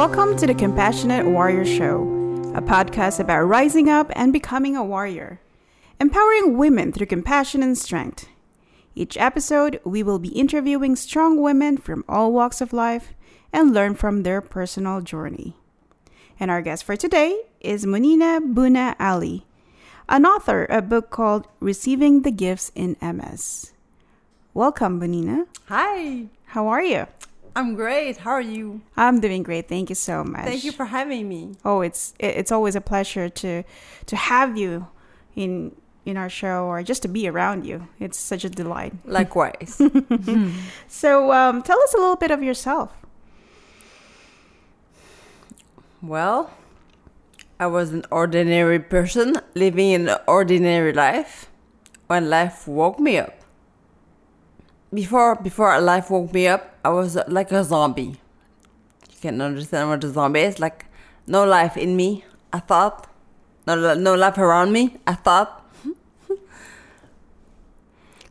Welcome to the Compassionate Warrior Show, a podcast about rising up and becoming a warrior, empowering women through compassion and strength. Each episode, we will be interviewing strong women from all walks of life and learn from their personal journey. And our guest for today is Mounina Bouna Aly, an author of a book called Receiving the Gifts in MS. Welcome, Mounina. Hi, How are you? I'm great. How are you? I'm doing great. Thank you so much. Thank you for having me. Oh, it's it- it's always a pleasure to to have you in in our show or just to be around you. It's such a delight. Likewise. So, um, tell us a little bit of yourself. well, I was an ordinary person living an ordinary life when life woke me up. Before before life woke me up, I was like a zombie. You can understand what a zombie is like. No life in me. I thought. No, no life around me. I thought.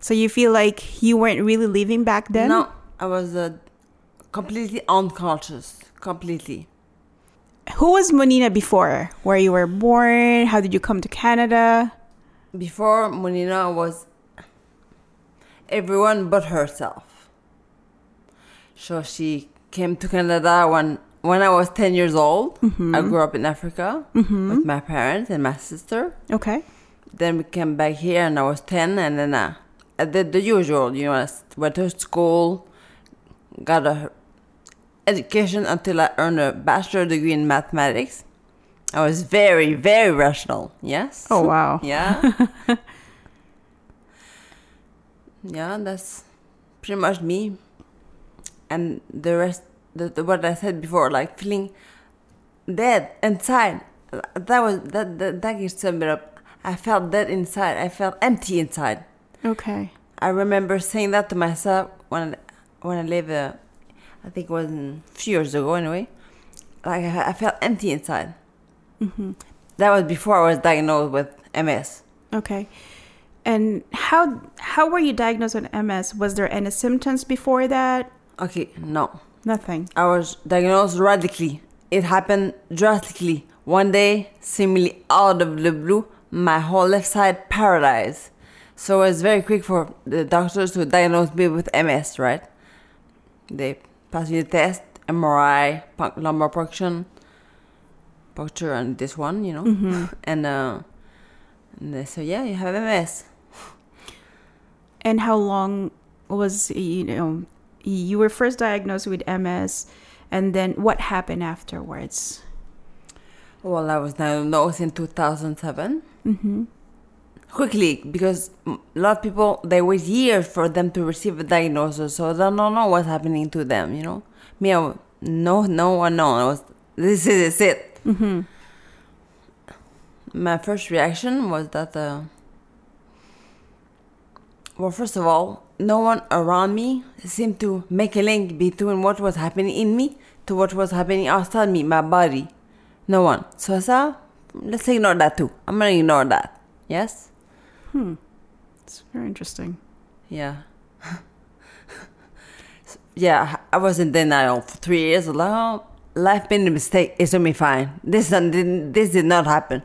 So you feel like you weren't really living back then? No, I was uh, completely unconscious. Completely. Who was Mounina before? Where you were born? How did you come to Canada? Before Mounina was everyone but herself. So she came to Canada when when I was ten years old. I grew up in Africa with my parents and my sister. Okay. Then we came back here and I was ten, and then uh, I did the usual. You know, I went to school, got a education until I earned a bachelor degree in mathematics. I was very, very rational. Yes. Oh wow. Yeah. yeah, that's pretty much me. And the rest, the, the what I said before, like feeling dead inside. That was that that, that can sum it up. I felt dead inside. I felt empty inside. Okay. I remember saying that to myself when when I lived. Uh, I think it was a few years ago, anyway. Like I, I felt empty inside. hmm That was before I was diagnosed with MS. Okay. And how how were you diagnosed with MS? Was there any symptoms before that? Okay, no. Nothing. I was diagnosed radically. It happened drastically. One day, seemingly out of the blue, my whole left side paralyzed. So it was very quick for the doctors to diagnose me with MS, right? They passed me the test, MRI, lumbar puncture, puncture, and this one, you know. hmm And, uh, and they said, yeah, you have MS. And how long was you know you were first diagnosed with MS, and then what happened afterwards? Well, I was diagnosed in 2007. Mm-hmm. quickly because a lot of people they wait years for them to receive a diagnosis so they don't know what's happening to them you know me I, no no one know I was this is it Mm-hmm. my first reaction was that uh, well first of all no one around me seemed to make a link between what was happening in me to what was happening outside me my body no one so I said let's ignore that too i'm gonna ignore that yes Hmm. It's very interesting. Yeah. yeah, I was in denial for three years. Like, oh, life been a mistake. It's gonna be fine. This didn't. This did not happen.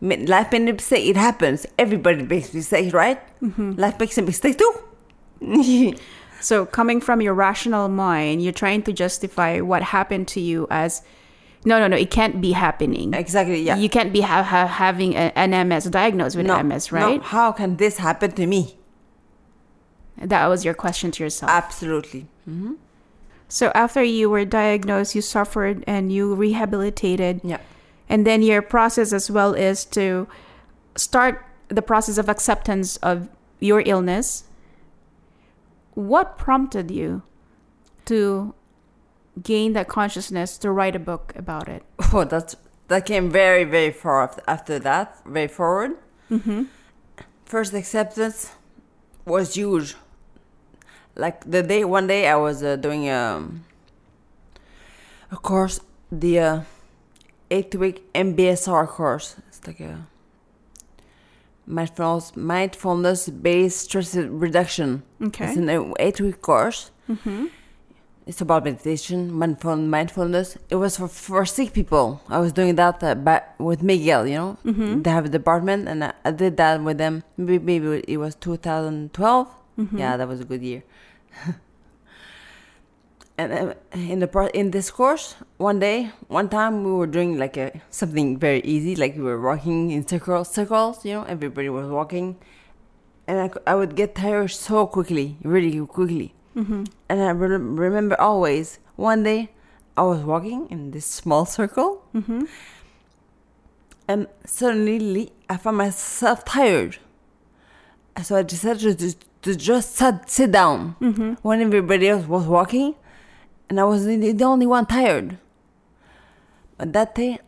Life been a mistake. It happens. Everybody makes mistakes, right? Mm-hmm. Life makes a mistake too. So coming from your rational mind, you're trying to justify what happened to you as no, no, no. It can't be happening. exactly. Yeah. You can't be ha- ha- having a- an MS diagnosed with no, MS, no, right? how can this happen to me? That was your question to yourself. Absolutely. hmm so after you were diagnosed, you suffered and you rehabilitated, Yeah. And then your process as well is to start the process of acceptance of your illness. What prompted you to gain that consciousness to write a book about it? Oh, that's that came very, very far after that. Very forward. Mm-hmm. first acceptance was huge. Like the day, one day I was uh, doing um, a course, the uh, eight week MBSR course. It's like a mindfulness mindfulness based stress reduction. Okay. It's an eight week course. mm-hmm. it's about meditation, mindful, mindfulness. It was for, for sick people. I was doing that uh, by, with McGill, you know. Mm-hmm. They have a department, and I, I did that with them. Maybe, maybe it was 2012. Mm-hmm. Yeah, that was a good year. and uh, in the in this course, one day, one time, we were doing like a something very easy, like we were walking in circles, circles. You know, everybody was walking, and I, I would get tired so quickly, really quickly. Mm-hmm. And I re- remember always one day I was walking in this small circle, Mm-hmm. and suddenly I found myself tired. So I decided to, to just sit, sit down Mm-hmm. when everybody else was walking, and I was the only one tired. But that day,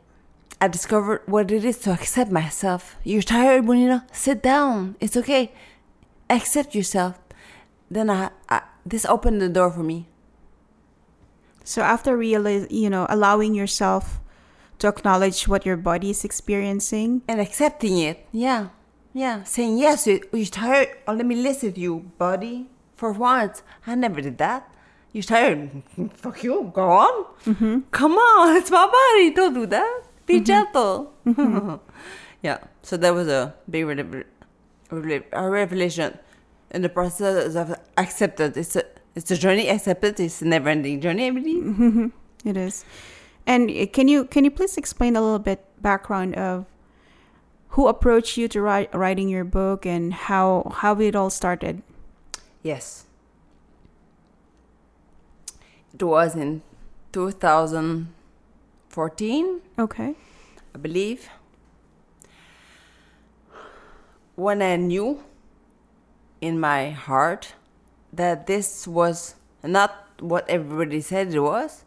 I discovered what it is to accept myself. You're tired, Mounina? Sit down. It's okay. Accept yourself. Then I, I this opened the door for me. So after realize, you know, allowing yourself to acknowledge what your body is experiencing, and accepting it. Yeah, yeah. Saying yes, you- you're tired. Oh, let me listen to you, buddy. For once, I never did that. You're tired. Fuck you. Go on. mm-hmm. Come on, it's my body. Don't do that. Be gentle. yeah. So that was a big re- re- a revelation in the process of accepted. It's a it's a journey. Accepted. It's a never-ending journey. I believe. Mm-hmm. It is. And uh, can you can you please explain a little bit background of who approached you to write writing your book and how how it all started? Yes. It was in 2014, Okay. I believe, when I knew in my heart that this was not what everybody said it was.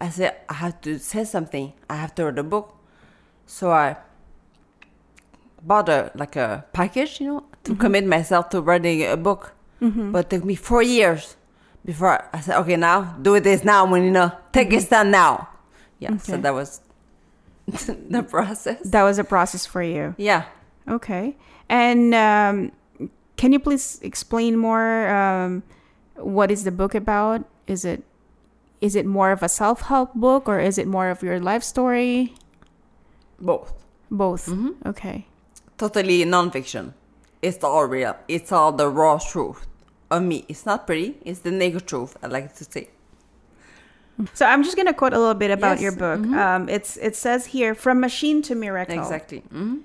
I said, I have to say something. I have to write a book. So I bought a like a package, you know, to Mhm. commit myself to writing a book. Mm-hmm. But it took me four years before I said, okay, now do it this now, when you know, take a stand now. Yeah, so that was the process. that was a process for you. Yeah. Okay. And um, can you please explain more? Um, what is the book about? Is it is it more of a self help book or is it more of your life story? Both. Both. hmm Okay. Totally nonfiction. It's all real. It's all the raw truth of me. It's not pretty. It's the naked truth. I like to say. So I'm just gonna quote a little bit about Yes, your book. mhm. Um, it's it says here from machine to miracle. Exactly. hmm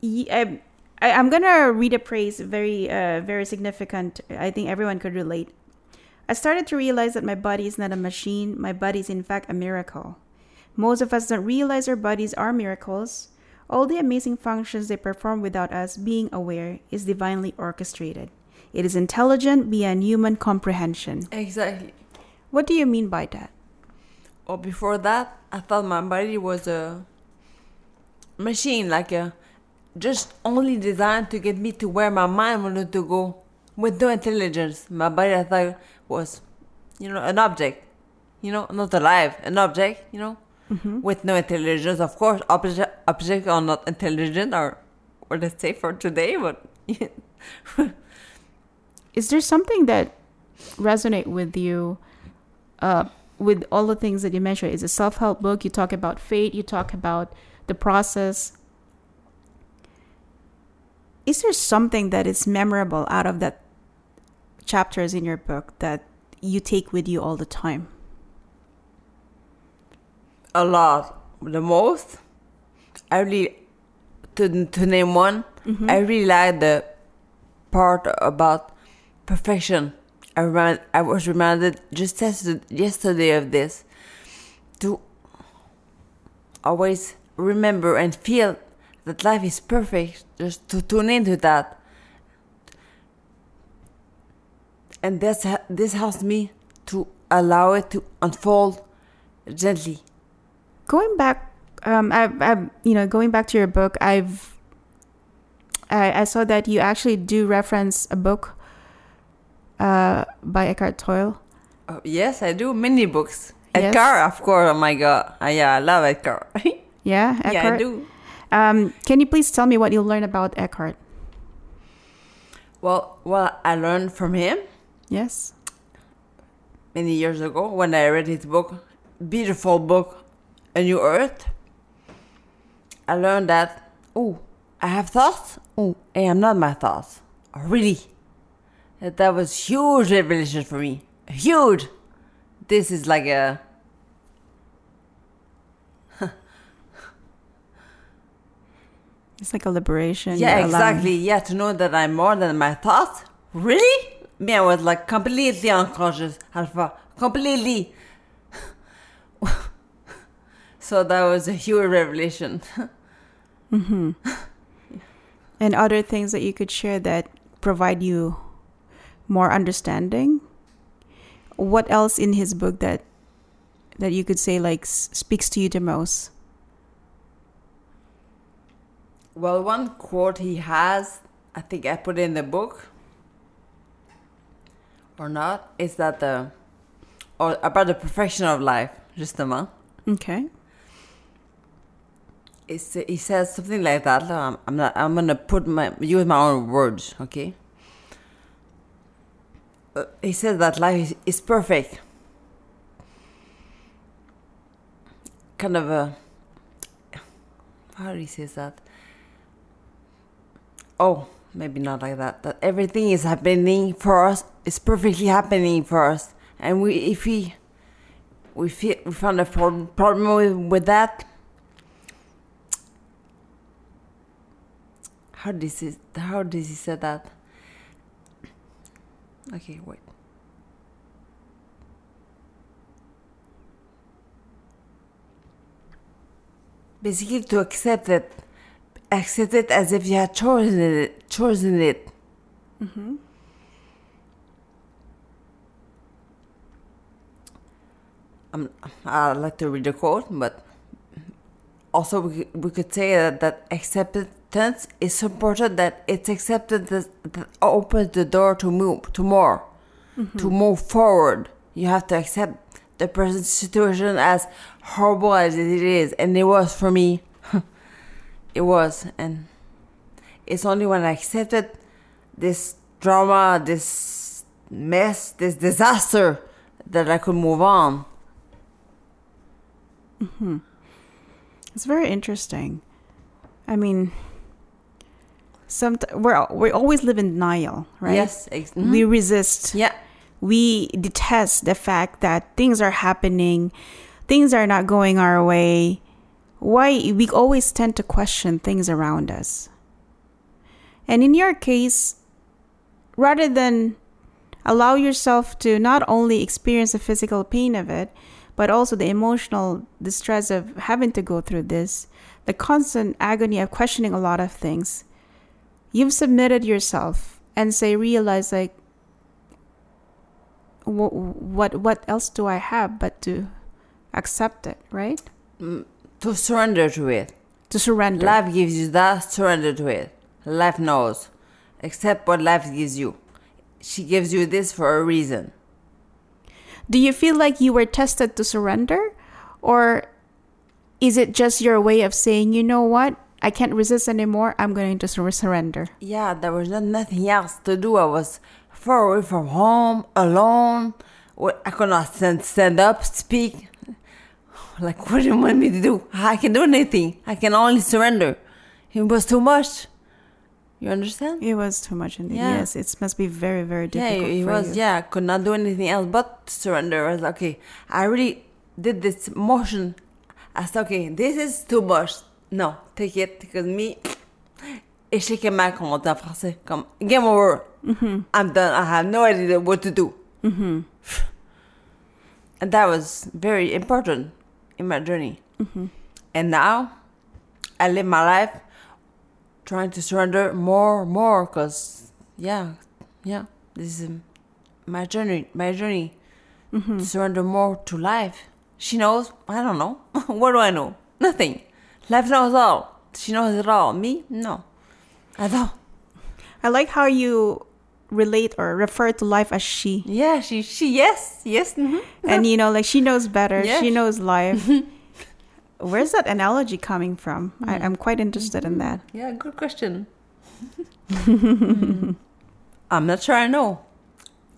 Ye- I, I, I'm gonna read a praise very uh, very significant. I think everyone could relate. I started to realize that my body is not a machine. My body is in fact a miracle. Most of us don't realize our bodies are miracles. All the amazing functions they perform without us being aware is divinely orchestrated. It is intelligent beyond human comprehension. Exactly. What do you mean by that? Or before that, I thought my body was a machine, like a just only designed to get me to where my mind wanted to go, with no intelligence. My body, I thought, was, you know, an object, you know, not alive, an object, you know, Mm-hmm. with no intelligence. Of course, object objects are not intelligent, or or let's say for today, but Is there something that resonate with you uh, with all the things that you mentioned? It's a self-help book. You talk about fate. You talk about the process. Is there something that is memorable out of that chapters in your book that you take with you all the time? a lot. The most, I really to to name one. Mm-hmm. I really like the part about perfection. I remind, I was reminded just yesterday, of this to always remember and feel that life is perfect. Just to tune into that, and this this helps me to allow it to unfold gently. going back um I, I you know going back to your book i've I, I saw that you actually do reference a book uh by eckhart tolle Oh, yes, I do many books. Yes. Edgar, of course. Oh my god, uh, yeah, I love Edgar. yeah eckhart yeah, I do. um can you please tell me what you learned about eckhart Well, what I learned from him, yes many years ago when I read his book, beautiful book, A New Earth. I learned that, oh, I have thoughts. Oh, I am not my thoughts. Oh, really? That, that was huge revelation for me. Huge. This is like a It's like a liberation. yeah, allowing- exactly. Yeah, to know that I'm more than my thoughts. Really? Me, I was like completely unconscious, Alpha. Completely. so that was a huge revelation. Mm-hmm. And other things that you could share that provide you more understanding. What else in his book that that you could say like s- speaks to you the most? Well, one quote he has, I think I put in the book or not, is that the or about the perfection of life, justement. Okay. It's, he says something like that. Um, I'm not. I'm gonna put my use my own words. Okay. Uh, he says that life is, is perfect. Kind of a. How he says that? Oh, maybe not like that. That everything is happening for us. It's perfectly happening for us, and we if we we feel we found a problem problem with, with that How does he how does he say that? Okay, wait. Basically, to accept it, accept it as if you had chosen it, chosen it. Um, I like to read the quote, but also we, we could say that, that acceptance is so important that it's accepted that, that opens the door to move to more mm-hmm. to move forward. You have to accept the present situation as horrible as it is and it was for me. It was and it's only when i accepted this drama this mess this disaster that i could move on. Mm-hmm. It's very interesting. I mean, some we're we always live in denial, right? yes ex- mm-hmm. We resist. yeah We detest the fact that things are happening, things are not going our way. Why we always tend to question things around us. And in your case, rather than allow yourself to not only experience the physical pain of it, but also the emotional distress of having to go through this, the constant agony of questioning a lot of things, you've submitted yourself and say, realize like, what what what else do I have but to accept it, right? Mm, to surrender to it To surrender. Life gives you that, surrender to it. Life knows. Accept what life gives you. She gives you this for a reason. Do you feel like you were tested to surrender? Or is it just your way of saying, you know what? I can't resist anymore. I'm going to surrender. Yeah, there was nothing else to do. I was far away from home, alone. I could not stand, stand up, speak. Like, what do you want me to do? I can do anything. I can only surrender. It was too much. You understand? It was too much indeed. Yeah. Yes, it must be very, very difficult. Yeah, it was. you. Yeah, I could not do anything else but surrender. I was like, okay, I really did this motion. I said, okay, this is too much. No, take it because me, et mal, comme on dit en français, comme game over. I'm done. I have no idea what to do. And that was very important in my journey. And now, I live my life trying to surrender more, more, cause yeah, yeah, this is my journey, my journey to surrender more to life. She knows. I don't know. what do I know? Nothing. Life knows all. She knows it all. Me, no. I don't. I like how you relate or refer to life as she. Yeah, she, she, yes, yes. hmm And you know, like she knows better. She knows life. Where's that analogy coming from? I, I'm quite interested in that. Yeah, good question. I'm not sure I know.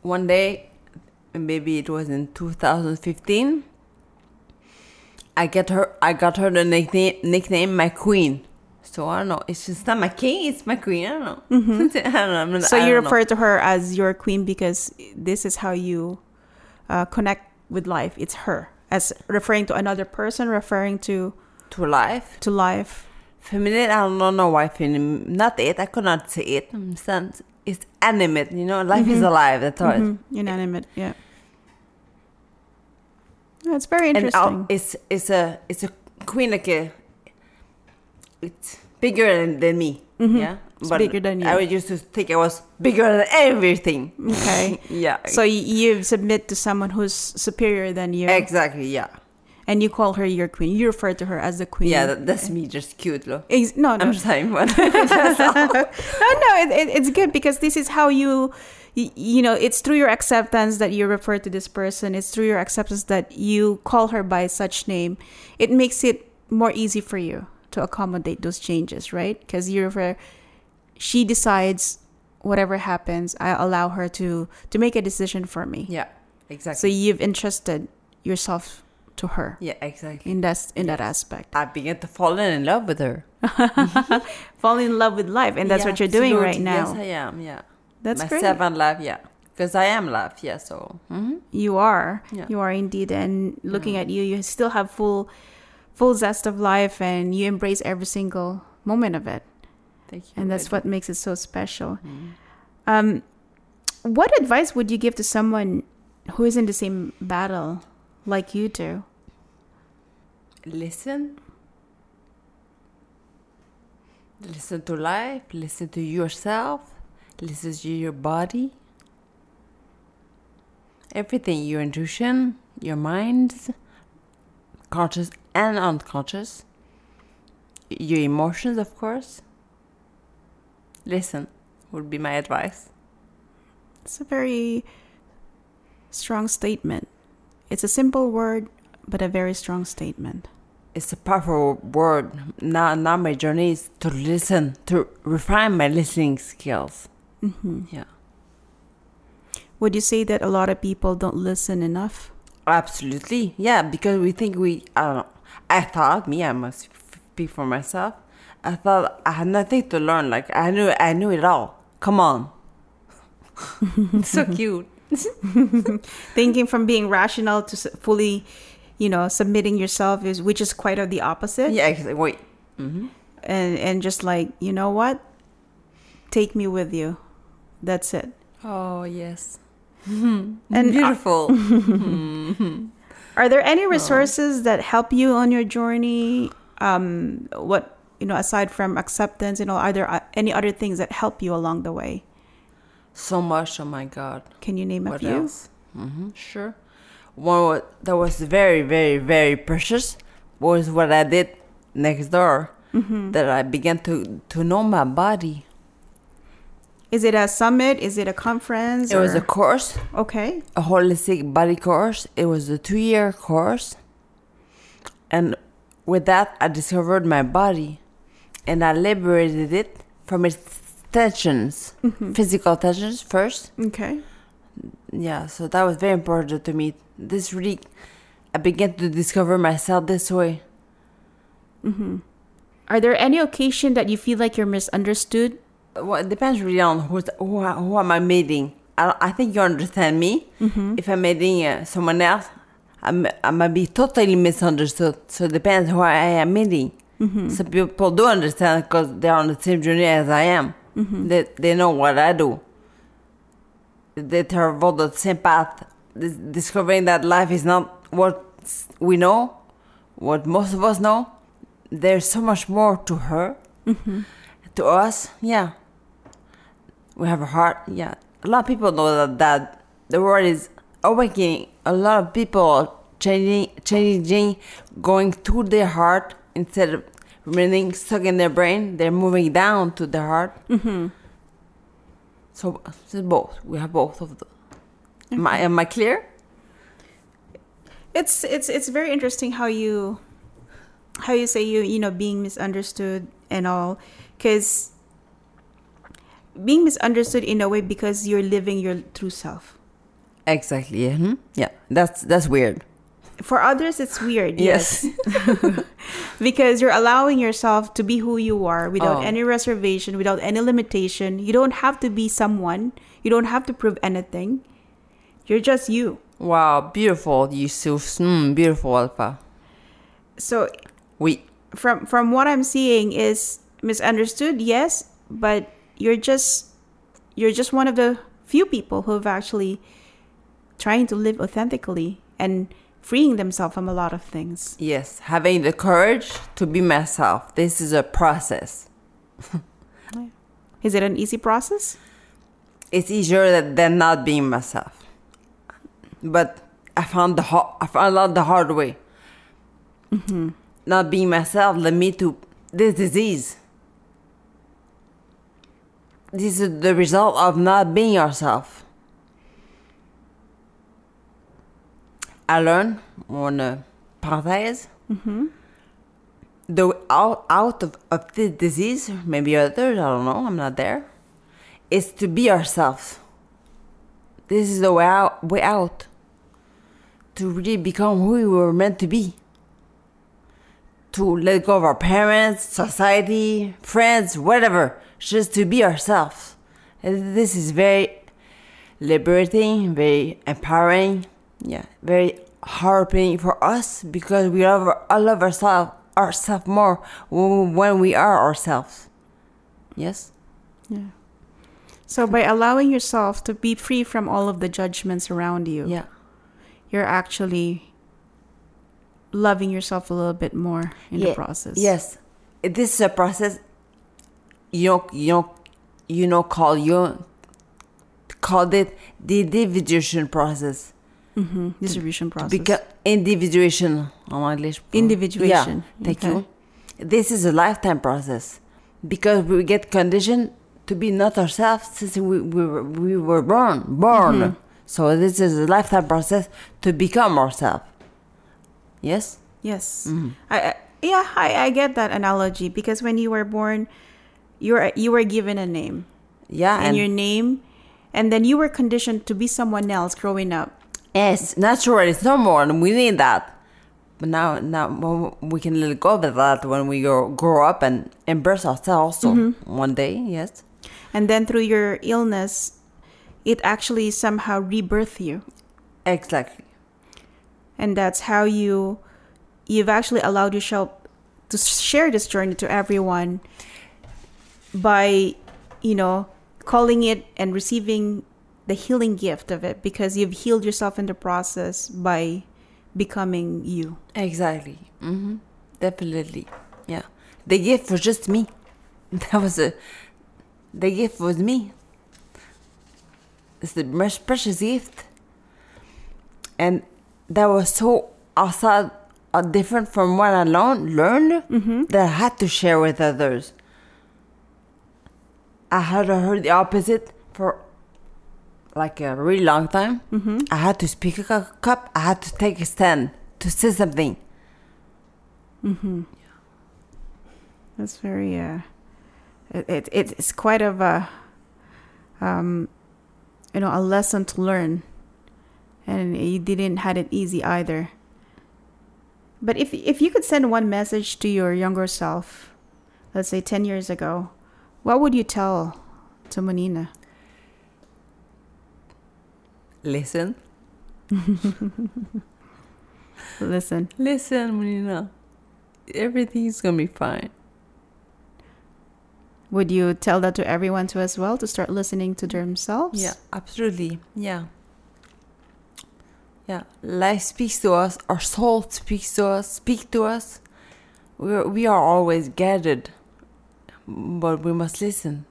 One day, maybe it was in 2015. I get her. I got her the nickname, nickname my queen. So I don't know. It's just not my king. It's my queen. I don't know. I don't know. I'm not- So I you don't know. refer to her as your queen because this is how you uh, connect with life. It's her as referring to another person, referring to to life. to life. Feminine. I don't know why feminine. Not it. I could not say it. I'm It's animate. You know, life is alive. That's all. Mhm. Inanimate. Yeah. That's very interesting. uh, it's it's a it's a queen like a it's bigger than, than me yeah It's bigger than you. i used to think i was bigger than everything okay. yeah So you submit to someone who's superior than you, exactly yeah and you call her your queen. You refer to her as the queen. yeah that, that's me just cute look Ex- no, no, i'm just saying what no, no. It, it, it's good because this is how you, you, you know, it's through your acceptance that you refer to this person. It's through your acceptance that you call her by such name. It makes it more easy for you to accommodate those changes, right? Because you refer, she decides whatever happens. I allow her to to make a decision for me. yeah exactly So you've entrusted yourself to her yeah exactly in that in that aspect. i began to fall in love with her Fall in love with life, and that's Yeah, what you're doing right now. yes i am yeah That's great. myself and love yeah because i am love yeah so mhm. You are. Yeah. You are indeed. And looking at you, you still have full full zest of life and you embrace every single moment of it. thank you And that's what makes it so special. Mhm. Um what advice would you give to someone who is in the same battle like you do? listen listen to life listen to yourself listen to your body. Everything your intuition your mind conscious and unconscious. Your emotions of course. Listen would be my advice. It's a very strong statement. It's a simple word, but a very strong statement. it's a powerful word. Now now my journey is to listen to refine my listening skills hmm yeah Would you say that a lot of people don't listen enough? Absolutely, yeah. Because we think we, I. I thought me, I must speak for myself. I thought I had nothing to learn. Like I knew, I knew it all. Come on, so cute. Thinking from being rational to fully, you know, submitting yourself is which is quite of the opposite. Yeah, exactly. Wait. hmm And and just like, you know what? Take me with you. That's it. Oh yes, And beautiful. Are there any resources that help you on your journey? Um, what you know, aside from acceptance, you know, are there uh, any other things that help you along the way? so much. Oh my God. Can you name a What few? else? hmm Sure. One that was very, very, very precious was what I did next door. Mm-hmm. That I began to to know my body. Is it a summit? Is it a conference? It was a course, okay. a holistic body course. It was a two year course. And with that, I discovered my body and I liberated it from its tensions, mm-hmm. physical tensions first. Okay. Yeah, so that was very important to me. This really, I began to discover myself this way. Mm-hmm. Are there any occasion that you feel like you're misunderstood? Well, it depends really on who's, who, who am I meeting. I, I think you understand me. Mm-hmm. If I'm meeting uh, someone else, I'm, I might be totally misunderstood. So it depends who I am meeting. Mm-hmm. Some people do understand because they're on the same journey as I am. Mm-hmm. They, they know what I do. They travel the same path, dis- discovering that life is not what we know, what most of us know. There's so much more to her, to us. Yeah, we have a heart. Yeah, a lot of people know that, that the world is awakening. A lot of people are changing, changing, going to their heart instead of remaining stuck in their brain. They're moving down to their heart. Mm-hmm. So, so both. We have both of them. Am I, am I clear? It's it's it's very interesting how you how you say you you know being misunderstood and all because being misunderstood in a way because you're living your true self Exactly. Yeah. mhm. Yeah. That's that's weird. For others, it's weird. Yes. because you're allowing yourself to be who you are without Oh. any reservation, without any limitation. You don't have to be someone. You don't have to prove anything. You're just you. Wow. Beautiful, Yusuf. Mm, beautiful, Alpha. So We. from from what I'm seeing is misunderstood, yes, but you're just you're just one of the few people who have actually trying to live authentically and freeing themselves from a lot of things. Yes. Having the courage to be myself. This is a process. Is it an easy process? It's easier than, than not being myself. But I found the hard, I found out the hard way. Mm-hmm. Not being myself led me to this disease. This is the result of not being yourself. I learned on a parenthèse mm-hmm. the way out, out of, of this disease, maybe others, I don't know, I'm not there, is to be ourselves. This is the way out, way out. To really become who we were meant to be. To let go of our parents, society, friends, whatever. Just to be ourselves. And this is very liberating, very empowering, yeah, very heartening for us because we love, I love ourselves ourselves more when when we are ourselves. Yes? Yeah. So by allowing yourself to be free from all of the judgments around you, Yeah. you're actually loving yourself a little bit more in the process. Yes, this is a process. You know, you know, you know, call you called it the individuation process. hmm Distribution process. Because individuation on English. Individuation, Yeah, thank okay. you. This is a lifetime process because we get conditioned to be not ourselves since we, we, were, we were born. Born. Mm-hmm. So this is a lifetime process to become ourselves. Yes. Yes. Mm-hmm. I, I yeah, I, I get that analogy because when you were born, you were you were given a name. Yeah. And, your name and then you were conditioned to be someone else growing up. Yes, naturally, it's normal, and we need that. But now, now we can let go of that when we grow, grow up and embrace ourselves. Also, Mm-hmm. one day, yes, And then through your illness, it actually somehow rebirth you. exactly. And that's how you you've actually allowed yourself to share this journey to everyone by, you know, calling it and receiving the healing gift of it because you've healed yourself in the process by becoming you. Exactly. mm-hmm. Definitely. Yeah. The gift was just me. That was a. The gift was me. It's the most precious gift. And that was so outside, uh, different from what I learned, learned that I had to share with others. I had heard the opposite for like a really long time. Mm-hmm. I had to speak a cup. I had to take a stand to say something. That's very uh it, it it's quite of a um you know a lesson to learn. And you didn't had it easy either. But if if you could send one message to your younger self, let's say 10 years ago, what would you tell to Mounina? Listen. Listen. Listen, Marina. Everything's gonna be fine. Would you tell that to everyone too as well to start listening to themselves? Yeah, absolutely. Yeah. Yeah. Life speaks to us. Our soul speaks to us. Speak to us. We are, we are always gathered, but we must listen.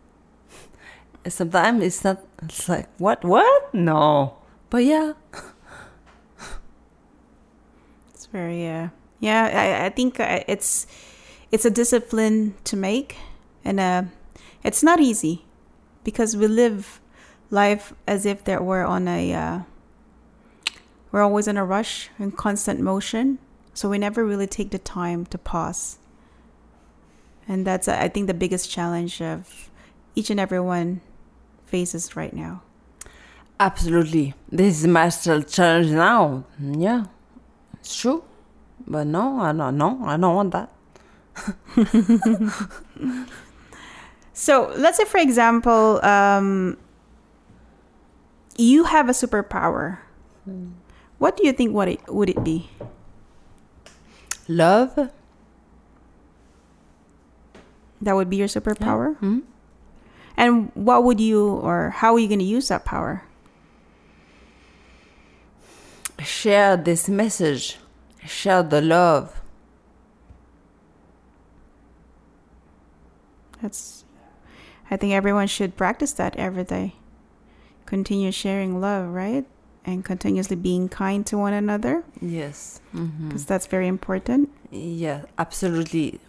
Sometimes it's not. It's like what? What? No. But yeah. It's very uh yeah, I, I think uh, it's it's a discipline to make and uh it's not easy because we live life as if that we're on a uh we're always in a rush in constant motion, so we never really take the time to pause. And that's I think the biggest challenge of each and everyone faces right now. Absolutely. This is my challenge now. Yeah, it's true. But no, I don't. No, I don't want that. So let's say, for example, um, you have a superpower. What do you think? What it would it be? Love. That would be your superpower. Hmm? And what would you, or how are you going to use that power? Share this message. Share the love. That's, I think everyone should practice that every day. Continue sharing love, right? And continuously being kind to one another, Yes. hmm because that's very important. Yeah, absolutely.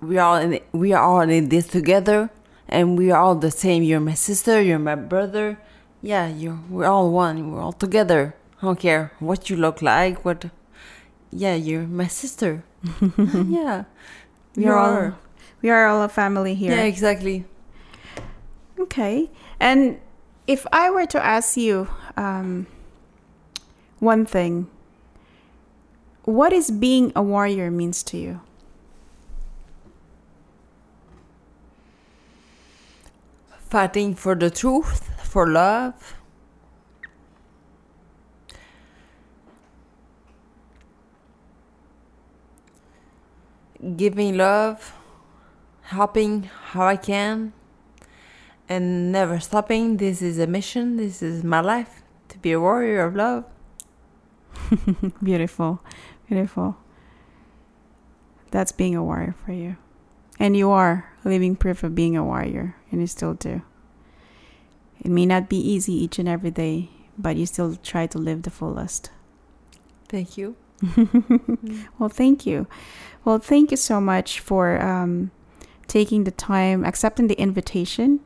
We are in we are all in this together, and we are all the same. You're my sister. You're my brother. Yeah, you. We're all one. We're all together. I don't care what you look like. What? Yeah, you're my sister. yeah, we You're all- are. We are all a family here. Yeah, exactly. Okay. And if I were to ask you um, one thing, what is being a warrior means to you? Fighting for the truth, for love. Giving love, helping how I can, and never stopping. This is a mission. This is my life to be a warrior of love. Beautiful. Beautiful. That's being a warrior for you. And you are living proof of being a warrior, and you still do. It may not be easy each and every day, but you still try to live the fullest. Thank you. Well, thank you. Well, thank you so much for um, taking the time, accepting the invitation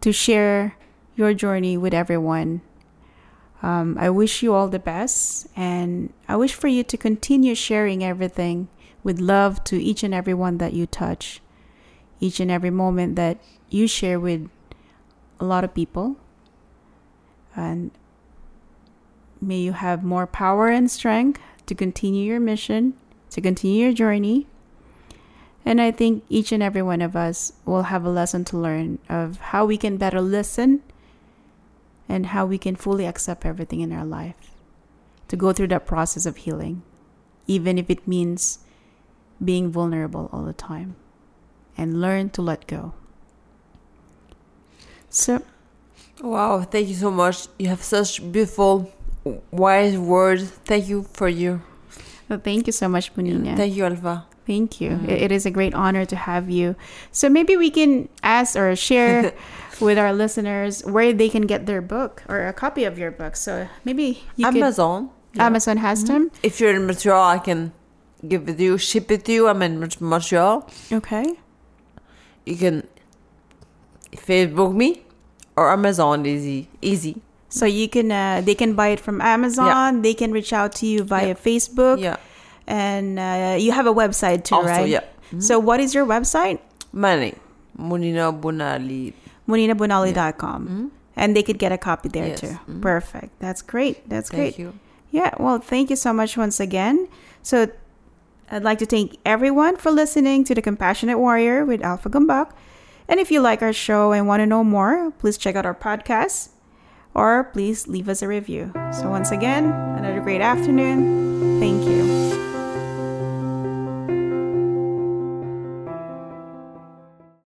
to share your journey with everyone. Um, I wish you all the best, and I wish for you to continue sharing everything with love to each and every one that you touch, each and every moment that you share with a lot of people. And may you have more power and strength to continue your mission, to continue your journey. And I think each and every one of us will have a lesson to learn of how we can better listen and how we can fully accept everything in our life to go through that process of healing, even if it means being vulnerable all the time and learn to let go. So, Wow, thank you so much. You have such beautiful, wise words. Thank you for your. well, thank you so much, Mounina. Thank you, Alva. Thank you. Mm-hmm. It, it is a great honor to have you. So maybe we can ask or share with our listeners where they can get their book or a copy of your book. So maybe you Amazon. could Amazon has them. If you're in Montreal, I can give it to you, ship it to you. I'm in Mont- Montreal. Okay. You can Facebook me or Amazon. Easy, easy. So you can uh, they can buy it from Amazon. They can reach out to you via Yeah. Facebook, Yeah. and uh, you have a website too, also, right? yeah. So what is your website? Money. name, Mounina Bouna Aly. MouninaBounaAly.com. Mhm. And they could get a copy there Yes. too. Mhm. Perfect. That's great. That's great. Thank you. Yeah, well, thank you so much once again. So, I'd like to thank everyone for listening to The Compassionate Warrior with Alpha Gumbak. And if you like our show and want to know more, please check out our podcast or please leave us a review. So, once again, another great afternoon. Thank you.